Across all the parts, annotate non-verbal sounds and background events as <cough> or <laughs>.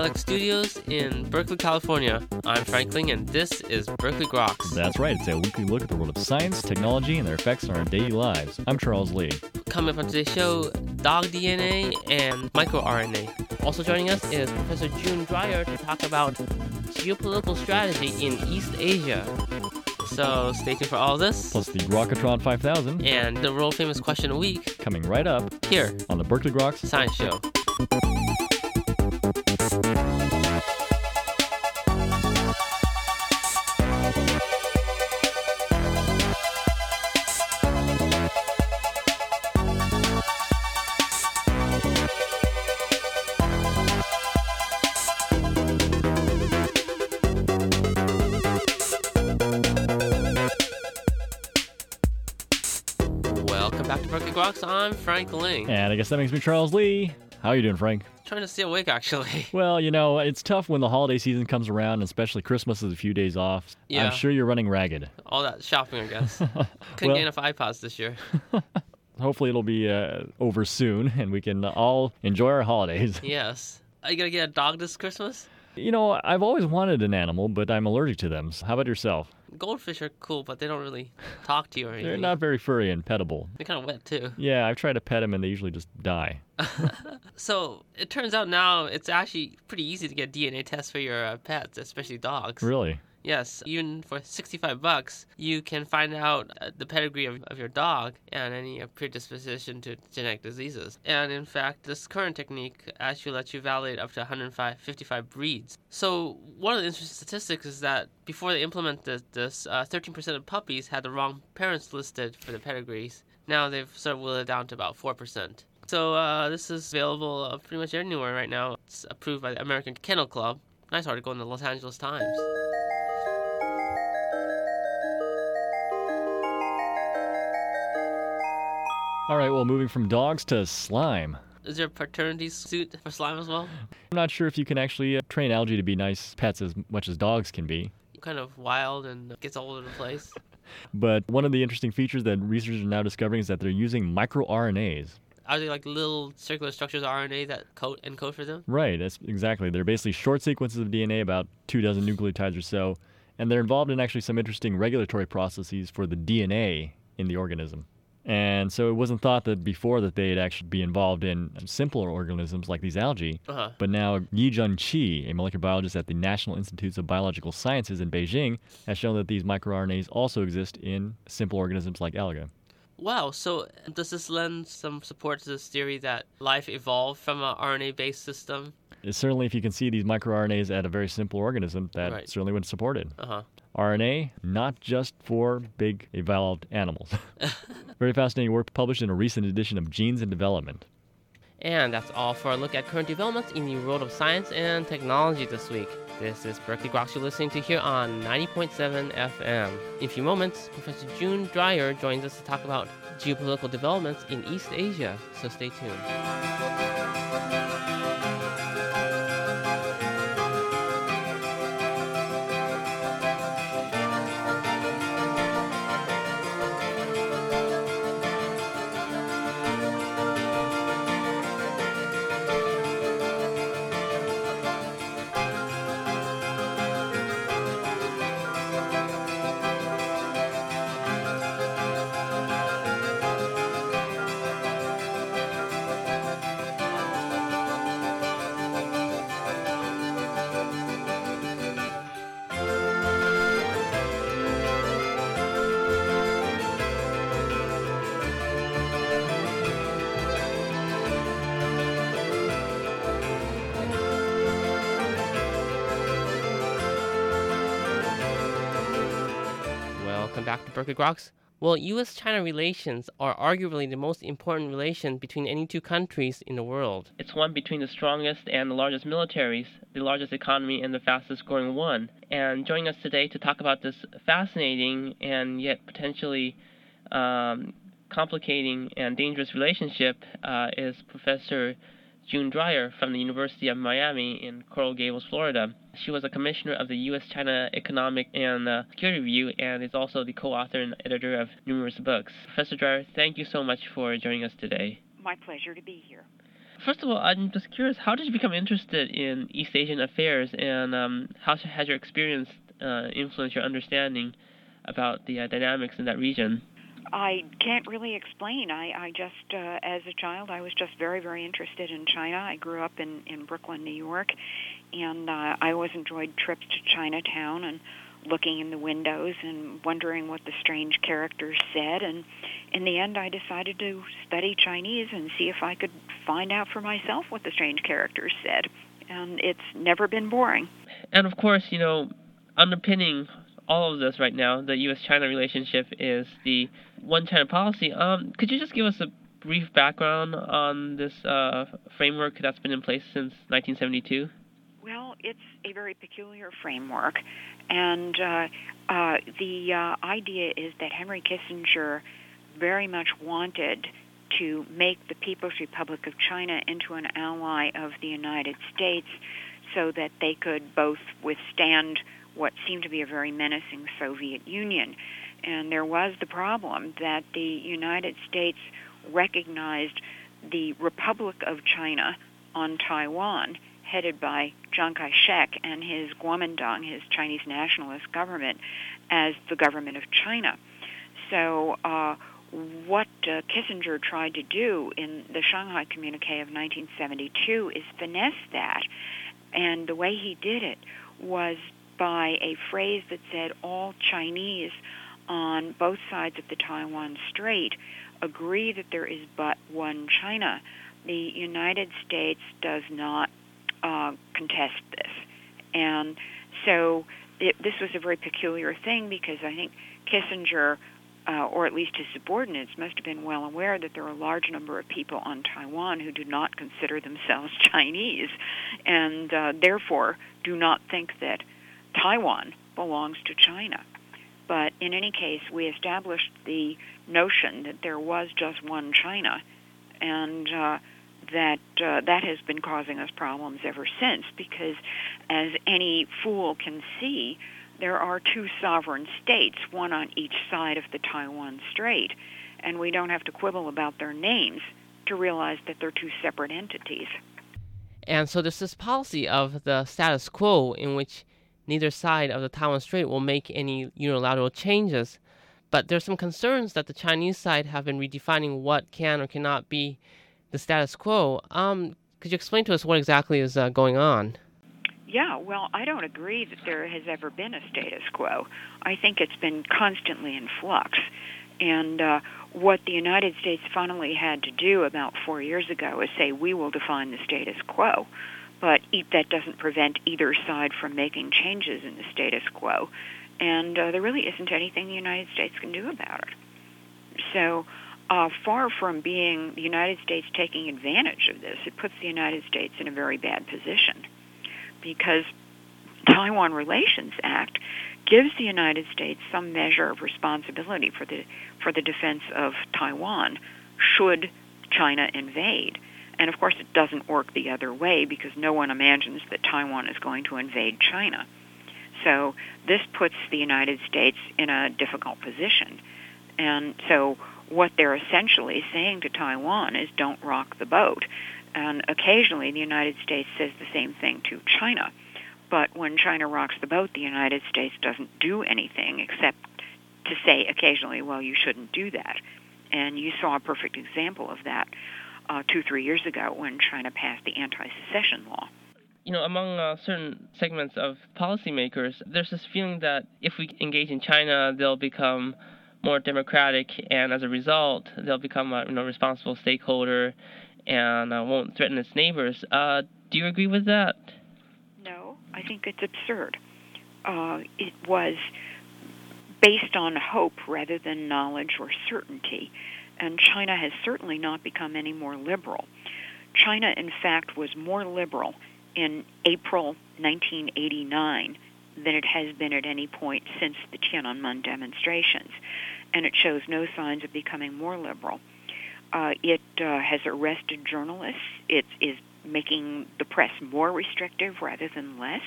KALX Studios in Berkeley, California. I'm Frank Ling, and this is Berkeley Groks. That's right, it's a weekly look at the world of science, technology, and their effects on our daily lives. I'm Charles Lee. Coming up on today's show, dog DNA and microRNA. Also joining us is Professor June Dreyer to talk about geopolitical strategy in East Asia. So stay tuned for all this. Plus the Grokatron 5000. And the world famous question of the week. Coming right up. Here. On the Berkeley Groks Science Show. Frank Ling. And I guess that makes me Charles Lee. How are you doing, Frank? Trying to stay awake, actually. <laughs> Well, you know, it's tough when the holiday season comes around, especially Christmas is a few days off. Yeah. I'm sure you're running ragged. All that shopping, I guess. <laughs> Couldn't well, get enough iPods this year. <laughs> hopefully it'll be uh, over soon and we can all enjoy our holidays. Yes. Are you going to get a dog this Christmas? You know, I've always wanted an animal, but I'm allergic to them. So how about yourself? Goldfish are cool, but they don't really talk to you or <laughs> anything. They're not very furry and pettable. They're kind of wet too. Yeah, I've tried to pet them and they usually just die. <laughs> so it turns out now it's actually pretty easy to get DNA tests for your uh, pets, especially dogs. Really? Yes, even for 65 bucks, you can find out uh, the pedigree of, of your dog and any predisposition to genetic diseases. And in fact, this current technique actually lets you validate up to 155 breeds. So, one of the interesting statistics is that before they implemented this, uh, 13% of puppies had the wrong parents listed for the pedigrees. Now they've sort of whittled it down to about 4%. So, uh, this is available uh, pretty much anywhere right now. It's approved by the American Kennel Club. Nice article in the Los Angeles Times. All right, well, moving from dogs to slime. Is there a paternity suit for slime as well? I'm not sure if you can actually uh, train algae to be nice pets as much as dogs can be. Kind of wild and gets all over the place. <laughs> <laughs> but one of the interesting features that researchers are now discovering is that they're using microRNAs. Are they like little circular structures of RNA that code and code for them? Right, that's exactly. They're basically short sequences of DNA, about two dozen nucleotides or so, and they're involved in actually some interesting regulatory processes for the DNA in the organism. And so it wasn't thought that before that they'd actually be involved in simpler organisms like these algae. Uh-huh. But now Yi Jun Qi, a molecular biologist at the National Institutes of Biological Sciences in Beijing, has shown that these microRNAs also exist in simple organisms like algae. Wow, so does this lend some support to this theory that life evolved from an RNA based system? certainly, if you can see these microRNAs at a very simple organism, that right. certainly would support it. Uh-huh. RNA, not just for big evolved animals. <laughs> Very fascinating work published in a recent edition of Genes and Development. And that's all for a look at current developments in the world of science and technology this week. This is Berkeley Groks you're listening to here on 90.7 FM. In a few moments, Professor June Dreyer joins us to talk about geopolitical developments in East Asia, so stay tuned. Berkeley Groks. Well, U.S. China relations are arguably the most important relation between any two countries in the world. It's one between the strongest and the largest militaries, the largest economy, and the fastest growing one. And joining us today to talk about this fascinating and yet potentially um, complicating and dangerous relationship uh, is Professor June Dreyer from the University of Miami in Coral Gables, Florida. She was a commissioner of the U.S. China Economic and uh, Security Review and is also the co author and editor of numerous books. Professor Dreyer, thank you so much for joining us today. My pleasure to be here. First of all, I'm just curious, how did you become interested in East Asian affairs, and um, how has your experience uh, influenced your understanding about the uh, dynamics in that region? I can't really explain. I, I just, uh, as a child, I was just very, very interested in China. I grew up in, in Brooklyn, New York, and uh, I always enjoyed trips to Chinatown and looking in the windows and wondering what the strange characters said. And in the end, I decided to study Chinese and see if I could find out for myself what the strange characters said. And it's never been boring. And of course, you know, underpinning all of this right now, the U.S.-China relationship is the one-China policy. Um, could you just give us a brief background on this uh, framework that's been in place since 1972? Well, it's a very peculiar framework, and uh, uh, the uh, idea is that Henry Kissinger very much wanted to make the People's Republic of China into an ally of the United States so that they could both withstand what seemed to be a very menacing Soviet Union. And there was the problem that the United States recognized the Republic of China on Taiwan, headed by Chiang Kai shek and his Kuomintang, his Chinese nationalist government, as the government of China. So, uh, what uh, Kissinger tried to do in the Shanghai Communique of 1972 is finesse that. And the way he did it was by a phrase that said all Chinese on both sides of the Taiwan Strait agree that there is but one China. The United States does not uh, contest this. And so it, this was a very peculiar thing because I think Kissinger, uh, or at least his subordinates, must have been well aware that there are a large number of people on Taiwan who do not consider themselves <laughs> Chinese and uh, therefore do not think that Taiwan belongs to China. But in any case, we established the notion that there was just one China, and uh, that uh, that has been causing us problems ever since. Because, as any fool can see, there are two sovereign states, one on each side of the Taiwan Strait, and we don't have to quibble about their names to realize that they're two separate entities. And so there's this policy of the status quo in which neither side of the Taiwan Strait will make any unilateral changes. But there's some concerns that the Chinese side have been redefining what can or cannot be the status quo. Um, could you explain to us what exactly is uh, going on? Yeah, well, I don't agree that there has ever been a status quo. I think it's been constantly in flux. And uh, what the United States finally had to do about four years ago is say, we will define the status quo but that doesn't prevent either side from making changes in the status quo. And uh, there really isn't anything the United States can do about it. So, uh, far from being the United States taking advantage of this, it puts the United States in a very bad position because Taiwan Relations Act gives the United States some measure of responsibility for the for the defense of Taiwan should China invade. And of course, it doesn't work the other way because no one imagines that Taiwan is going to invade China. So this puts the United States in a difficult position. And so what they're essentially saying to Taiwan is don't rock the boat. And occasionally the United States says the same thing to China. But when China rocks the boat, the United States doesn't do anything except to say occasionally, well, you shouldn't do that. And you saw a perfect example of that uh, two, three years ago when China passed the anti secession law. You know, among uh, certain segments of policymakers, there's this feeling that if we engage in China, they'll become more democratic, and as a result, they'll become a you know, responsible stakeholder and uh, won't threaten its neighbors. Uh, do you agree with that? No, I think it's absurd. Uh, it was based on hope rather than knowledge or certainty and China has certainly not become any more liberal. China, in fact, was more liberal in April 1989 than it has been at any point since the Tiananmen demonstrations, and it shows no signs of becoming more liberal. Uh, it uh, has arrested journalists. It is making the press more restrictive rather than less,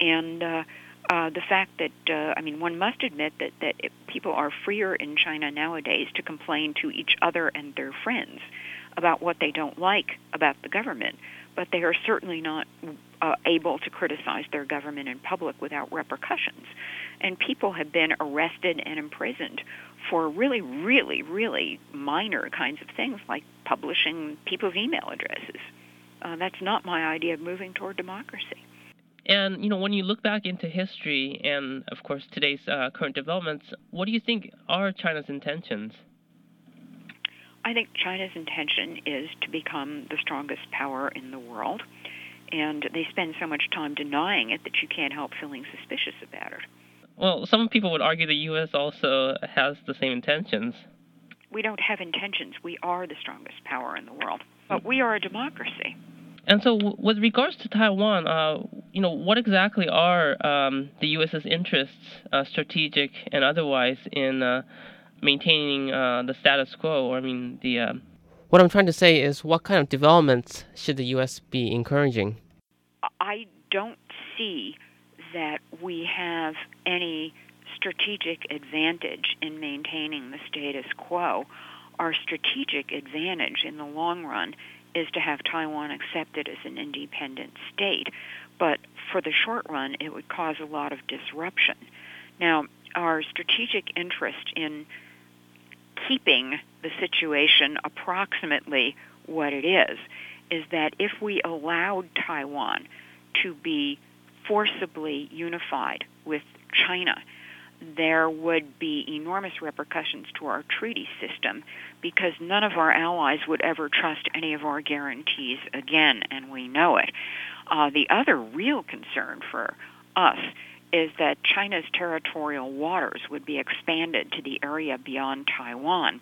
and uh, uh, the fact that uh, I mean, one must admit that that people are freer in China nowadays to complain to each other and their friends about what they don't like about the government, but they are certainly not uh, able to criticize their government in public without repercussions. And people have been arrested and imprisoned for really, really, really minor kinds of things like publishing people's email addresses. Uh, that's not my idea of moving toward democracy. And you know, when you look back into history and, of course, today's uh, current developments, what do you think are China's intentions? I think China's intention is to become the strongest power in the world, and they spend so much time denying it that you can't help feeling suspicious about it. Well, some people would argue the U.S. also has the same intentions. We don't have intentions. We are the strongest power in the world, but we are a democracy. And so, with regards to Taiwan, uh, you know, what exactly are um, the U.S.'s interests, uh, strategic and otherwise, in uh, maintaining uh, the status quo? Or I mean, the. Uh, what I'm trying to say is, what kind of developments should the U.S. be encouraging? I don't see that we have any strategic advantage in maintaining the status quo. Our strategic advantage in the long run is to have Taiwan accepted as an independent state. But for the short run, it would cause a lot of disruption. Now, our strategic interest in keeping the situation approximately what it is is that if we allowed Taiwan to be forcibly unified with China, there would be enormous repercussions to our treaty system because none of our allies would ever trust any of our guarantees again, and we know it. Uh, the other real concern for us is that China's territorial waters would be expanded to the area beyond Taiwan,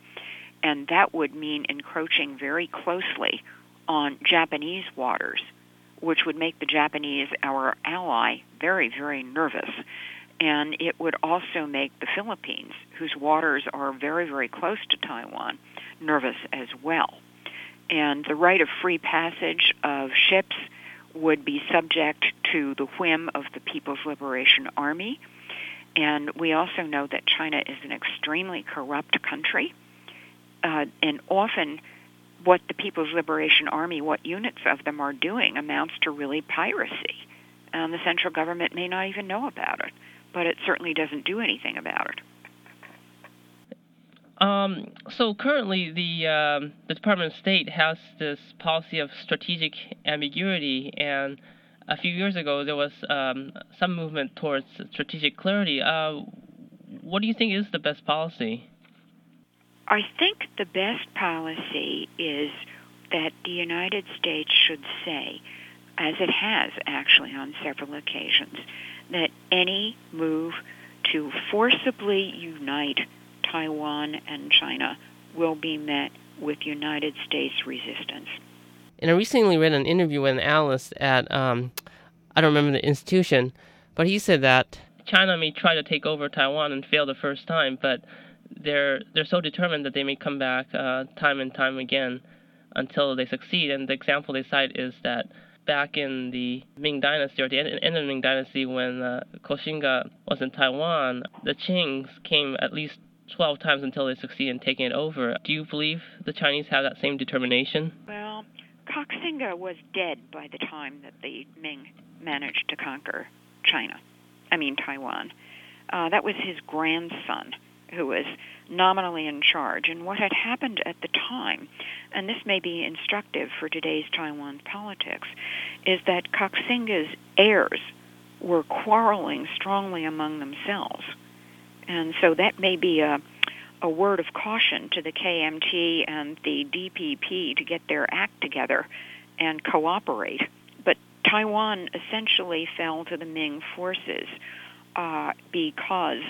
and that would mean encroaching very closely on Japanese waters, which would make the Japanese, our ally, very, very nervous and it would also make the Philippines, whose waters are very, very close to Taiwan, nervous as well. And the right of free passage of ships would be subject to the whim of the People's Liberation Army. And we also know that China is an extremely corrupt country. Uh, and often, what the People's Liberation Army, what units of them are doing, amounts to really piracy. And the central government may not even know about it but it certainly doesn't do anything about it. Um, so currently, the um, the Department of State has this policy of strategic ambiguity, and a few years ago there was um, some movement towards strategic clarity. Uh, what do you think is the best policy? I think the best policy is that the United States should say, as it has actually on several occasions, that any move to forcibly unite Taiwan and China will be met with United States resistance. And I recently read an interview with an analyst at, um, I don't remember the institution, but he said that China may try to take over Taiwan and fail the first time, but they're they're so determined that they may come back uh, time and time again until they succeed. And the example they cite is that back in the Ming Dynasty or the end of the Ming Dynasty when uh, Koxinga was in Taiwan, the Qings came at least 12 times until they succeed in taking it over. Do you believe the Chinese have that same determination? Well, Koxinga was dead by the time that the Ming managed to conquer China. I mean, Taiwan. Uh, that was his grandson who was nominally in charge. And what had happened at the time, and this may be instructive for today's Taiwan politics, is that Koxinga's heirs were quarreling strongly among themselves. And so that may be a, a word of caution to the KMT and the DPP to get their act together and cooperate. But Taiwan essentially fell to the Ming forces uh, because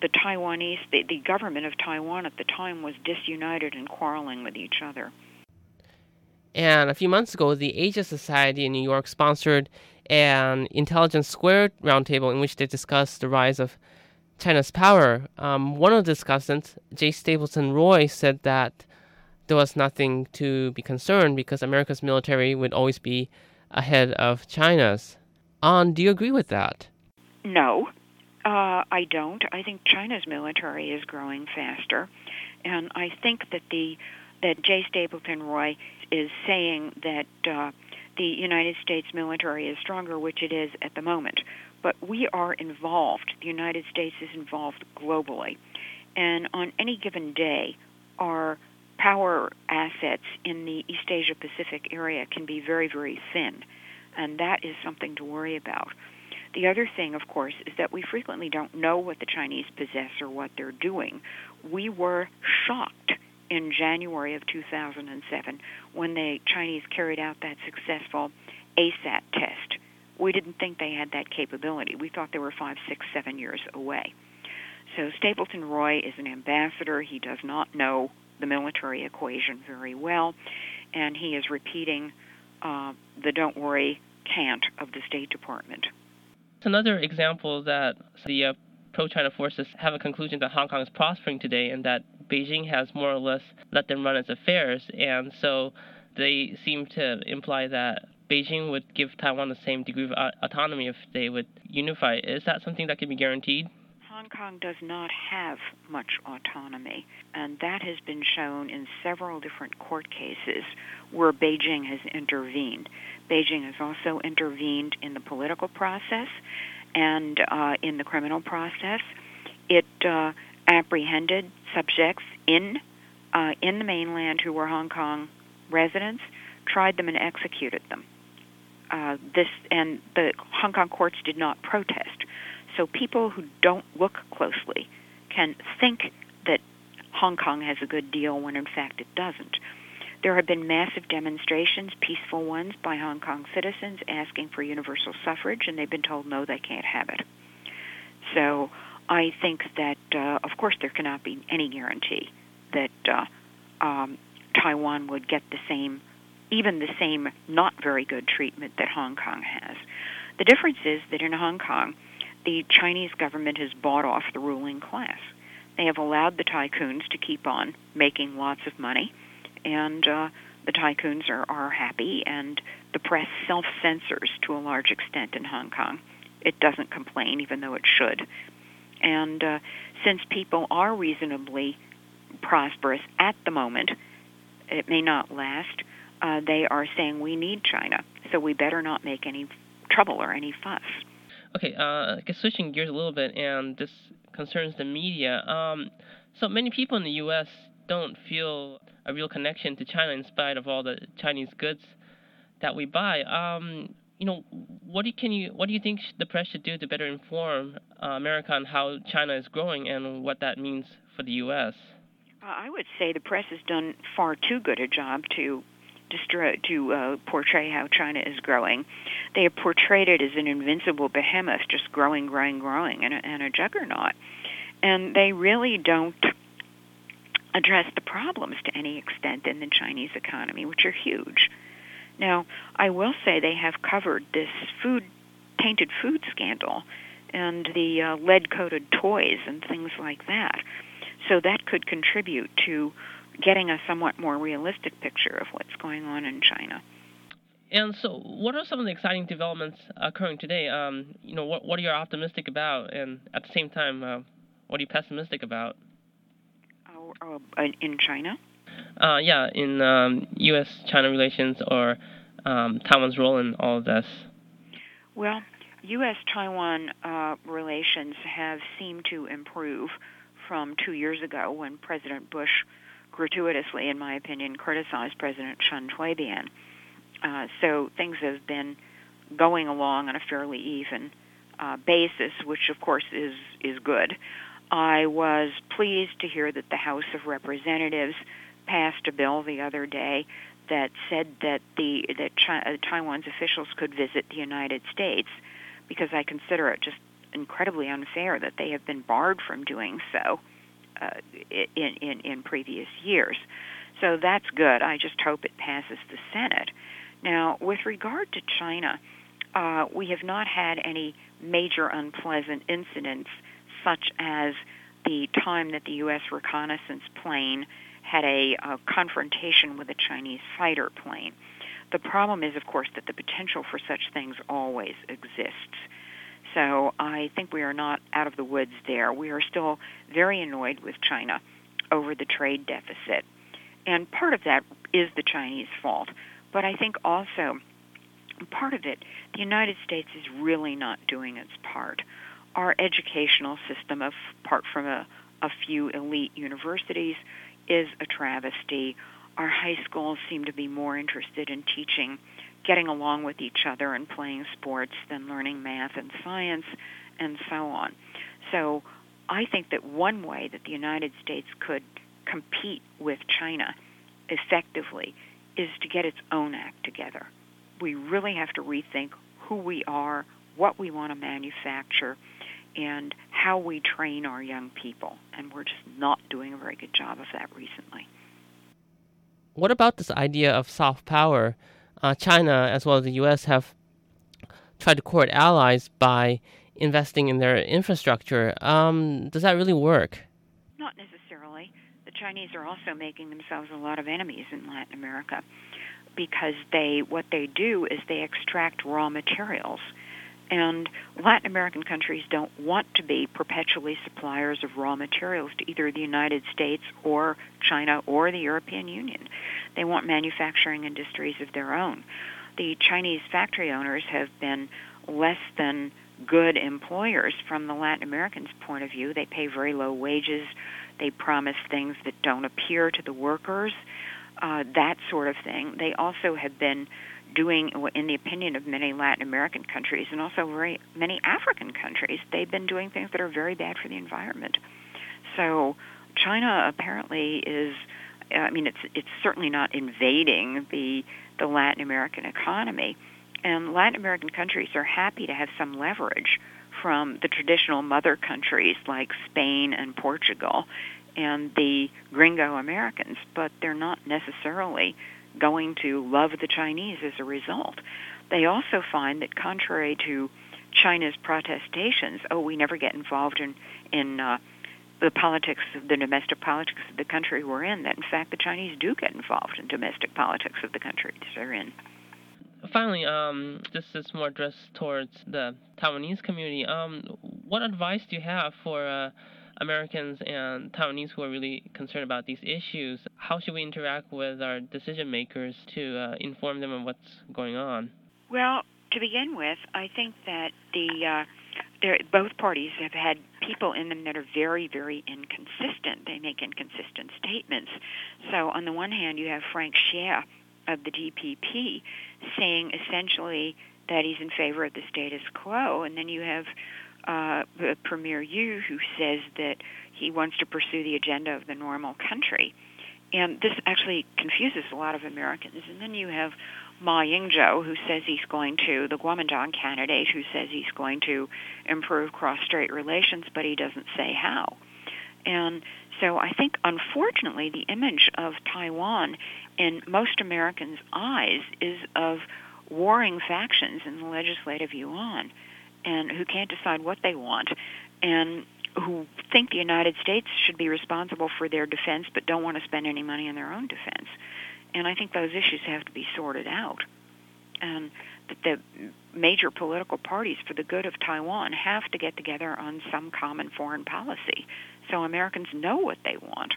the Taiwanese, the, the government of Taiwan at the time was disunited and quarreling with each other. And a few months ago, the Asia Society in New York sponsored an Intelligence Squared roundtable in which they discussed the rise of China's power. Um, one of the discussants, J. Stapleton Roy, said that there was nothing to be concerned because America's military would always be ahead of China's. Um, do you agree with that? No, uh, I don't. I think China's military is growing faster, and I think that the that J. Stapleton Roy is saying that uh, the United States military is stronger, which it is at the moment. But we are involved. The United States is involved globally. And on any given day, our power assets in the East Asia Pacific area can be very, very thin. And that is something to worry about. The other thing, of course, is that we frequently don't know what the Chinese possess or what they're doing. We were shocked in January of 2007 when the Chinese carried out that successful ASAT test. We didn't think they had that capability. We thought they were five, six, seven years away. So Stapleton Roy is an ambassador. He does not know the military equation very well, and he is repeating uh, the don't worry can't of the State Department. Another example that the uh, pro China forces have a conclusion that Hong Kong is prospering today and that Beijing has more or less let them run its affairs. And so they seem to imply that Beijing would give Taiwan the same degree of autonomy if they would unify. Is that something that can be guaranteed? Hong Kong does not have much autonomy, and that has been shown in several different court cases where Beijing has intervened. Beijing has also intervened in the political process and uh, in the criminal process. It uh, apprehended subjects in uh, in the mainland who were Hong Kong residents, tried them and executed them. Uh, this and the Hong Kong courts did not protest. So people who don't look closely can think that Hong Kong has a good deal when in fact it doesn't. There have been massive demonstrations, peaceful ones, by Hong Kong citizens asking for universal suffrage, and they've been told no, they can't have it. So I think that, uh, of course, there cannot be any guarantee that uh, um, Taiwan would get the same, even the same not very good treatment that Hong Kong has. The difference is that in Hong Kong, the Chinese government has bought off the ruling class. They have allowed the tycoons to keep on making lots of money, and uh, the tycoons are, are happy, and the press self censors to a large extent in Hong Kong. It doesn't complain, even though it should. And uh, since people are reasonably prosperous at the moment, it may not last. Uh, they are saying we need China, so we better not make any trouble or any fuss. Okay, uh, I guess switching gears a little bit, and this concerns the media. Um, so many people in the U.S. don't feel a real connection to China in spite of all the Chinese goods that we buy. Um, you know, what do you, can you what do you think the press should do to better inform uh, America on how China is growing and what that means for the U.S.? Uh, I would say the press has done far too good a job to destroy, to uh, portray how China is growing. They have portrayed it as an invincible behemoth, just growing, growing, growing, and a, and a juggernaut. And they really don't address the problems to any extent in the Chinese economy, which are huge. Now, I will say they have covered this food tainted food scandal and the uh, lead coated toys and things like that. So that could contribute to getting a somewhat more realistic picture of what's going on in China. And so, what are some of the exciting developments occurring today? Um, you know, what what are you optimistic about, and at the same time, uh, what are you pessimistic about? Uh, in China? Uh, yeah, in um, U.S.-China relations or um, Taiwan's role in all of this. Well, U.S.-Taiwan uh, relations have seemed to improve from two years ago when President Bush gratuitously, in my opinion, criticized President Chen Shui-bian. Uh, so things have been going along on a fairly even uh, basis, which of course is is good. I was pleased to hear that the House of Representatives passed a bill the other day that said that the that China, uh, Taiwan's officials could visit the United States because I consider it just incredibly unfair that they have been barred from doing so uh, in, in in previous years. So that's good. I just hope it passes the Senate. Now, with regard to China, uh, we have not had any major unpleasant incidents, such as the time that the U.S. reconnaissance plane had a, a confrontation with a Chinese fighter plane. The problem is, of course, that the potential for such things always exists. So I think we are not out of the woods there. We are still very annoyed with China over the trade deficit. And part of that is the Chinese fault. But I think also part of it, the United States is really not doing its part. Our educational system, apart from a, a few elite universities, is a travesty. Our high schools seem to be more interested in teaching, getting along with each other and playing sports than learning math and science and so on. So I think that one way that the United States could compete with China effectively is to get its own act together. We really have to rethink who we are, what we want to manufacture, and how we train our young people. And we're just not doing a very good job of that recently. What about this idea of soft power? Uh, China, as well as the U.S., have tried to court allies by investing in their infrastructure. Um, does that really work? Not necessarily. The Chinese are also making themselves a lot of enemies in Latin America because they what they do is they extract raw materials. And Latin American countries don't want to be perpetually suppliers of raw materials to either the United States or China or the European Union. They want manufacturing industries of their own. The Chinese factory owners have been less than good employers from the Latin Americans' point of view. They pay very low wages. They promise things that don't appear to the workers, uh, that sort of thing. They also have been doing, in the opinion of many Latin American countries and also very many African countries, they've been doing things that are very bad for the environment. So China apparently is. I mean, it's it's certainly not invading the the Latin American economy and Latin American countries are happy to have some leverage from the traditional mother countries like Spain and Portugal and the gringo Americans, but they're not necessarily going to love the Chinese as a result. They also find that contrary to China's protestations, oh, we never get involved in in uh, the politics, the domestic politics of the country we're in. That in fact the Chinese do get involved in domestic politics of the countries they're in finally, um, this is more addressed towards the Taiwanese community. Um, what advice do you have for uh, Americans and Taiwanese who are really concerned about these issues? How should we interact with our decision makers to uh, inform them of what's going on? Well, to begin with, I think that the uh, both parties have had people in them that are very, very inconsistent. They make inconsistent statements. So, on the one hand, you have Frank Hsieh of the DPP saying essentially that he's in favor of the status quo, and then you have uh, Premier Yu who says that he wants to pursue the agenda of the normal country. And this actually confuses a lot of Americans. And then you have Ma Ying-jeou, who says he's going to, the Kuomintang candidate, who says he's going to improve cross-strait relations, but he doesn't say how. And so I think, unfortunately, the image of Taiwan in most Americans' eyes is of warring factions in the legislative yuan and who can't decide what they want and who think the United States should be responsible for their defense but don't want to spend any money on their own defense. And I think those issues have to be sorted out. And that the major political parties for the good of Taiwan have to get together on some common foreign policy so Americans know what they want.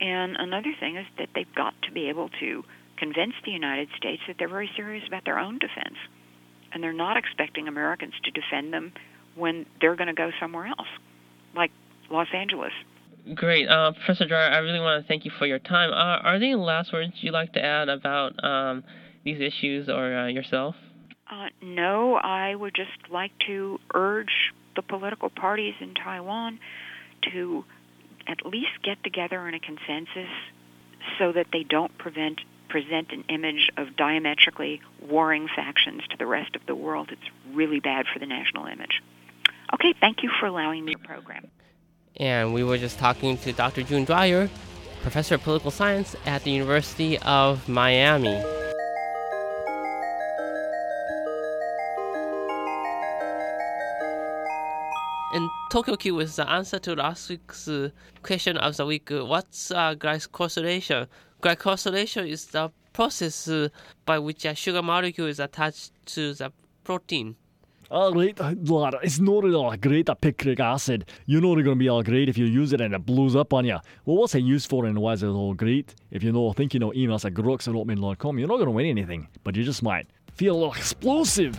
And another thing is that they've got to be able to convince the United States that they're very serious about their own defense. And they're not expecting Americans to defend them when they're going to go somewhere else, like Los Angeles. Great. Uh, Professor Dreyer, I really want to thank you for your time. Uh, are there any last words you'd like to add about um, these issues or uh, yourself? Uh, no, I would just like to urge the political parties in Taiwan to at least get together in a consensus so that they don't prevent present an image of diametrically warring factions to the rest of the world. It's really bad for the national image. Okay, thank you for allowing me to program. And we were just talking to Dr. June Dreyer, professor of political science at the University of Miami. And Tokyo Q is the answer to last week's uh, question of the week. What's uh, glycosylation? Glycosylation is the process uh, by which a sugar molecule is attached to the protein. Oh, great, lad. It's not all great, that picric acid. You're not going to be all great if you use it and it blows up on you. Well, what's it used for and why is it all great? If you know, think you know, email us at groks at hotmail.com. You're not going to win anything, but you just might feel a little explosive.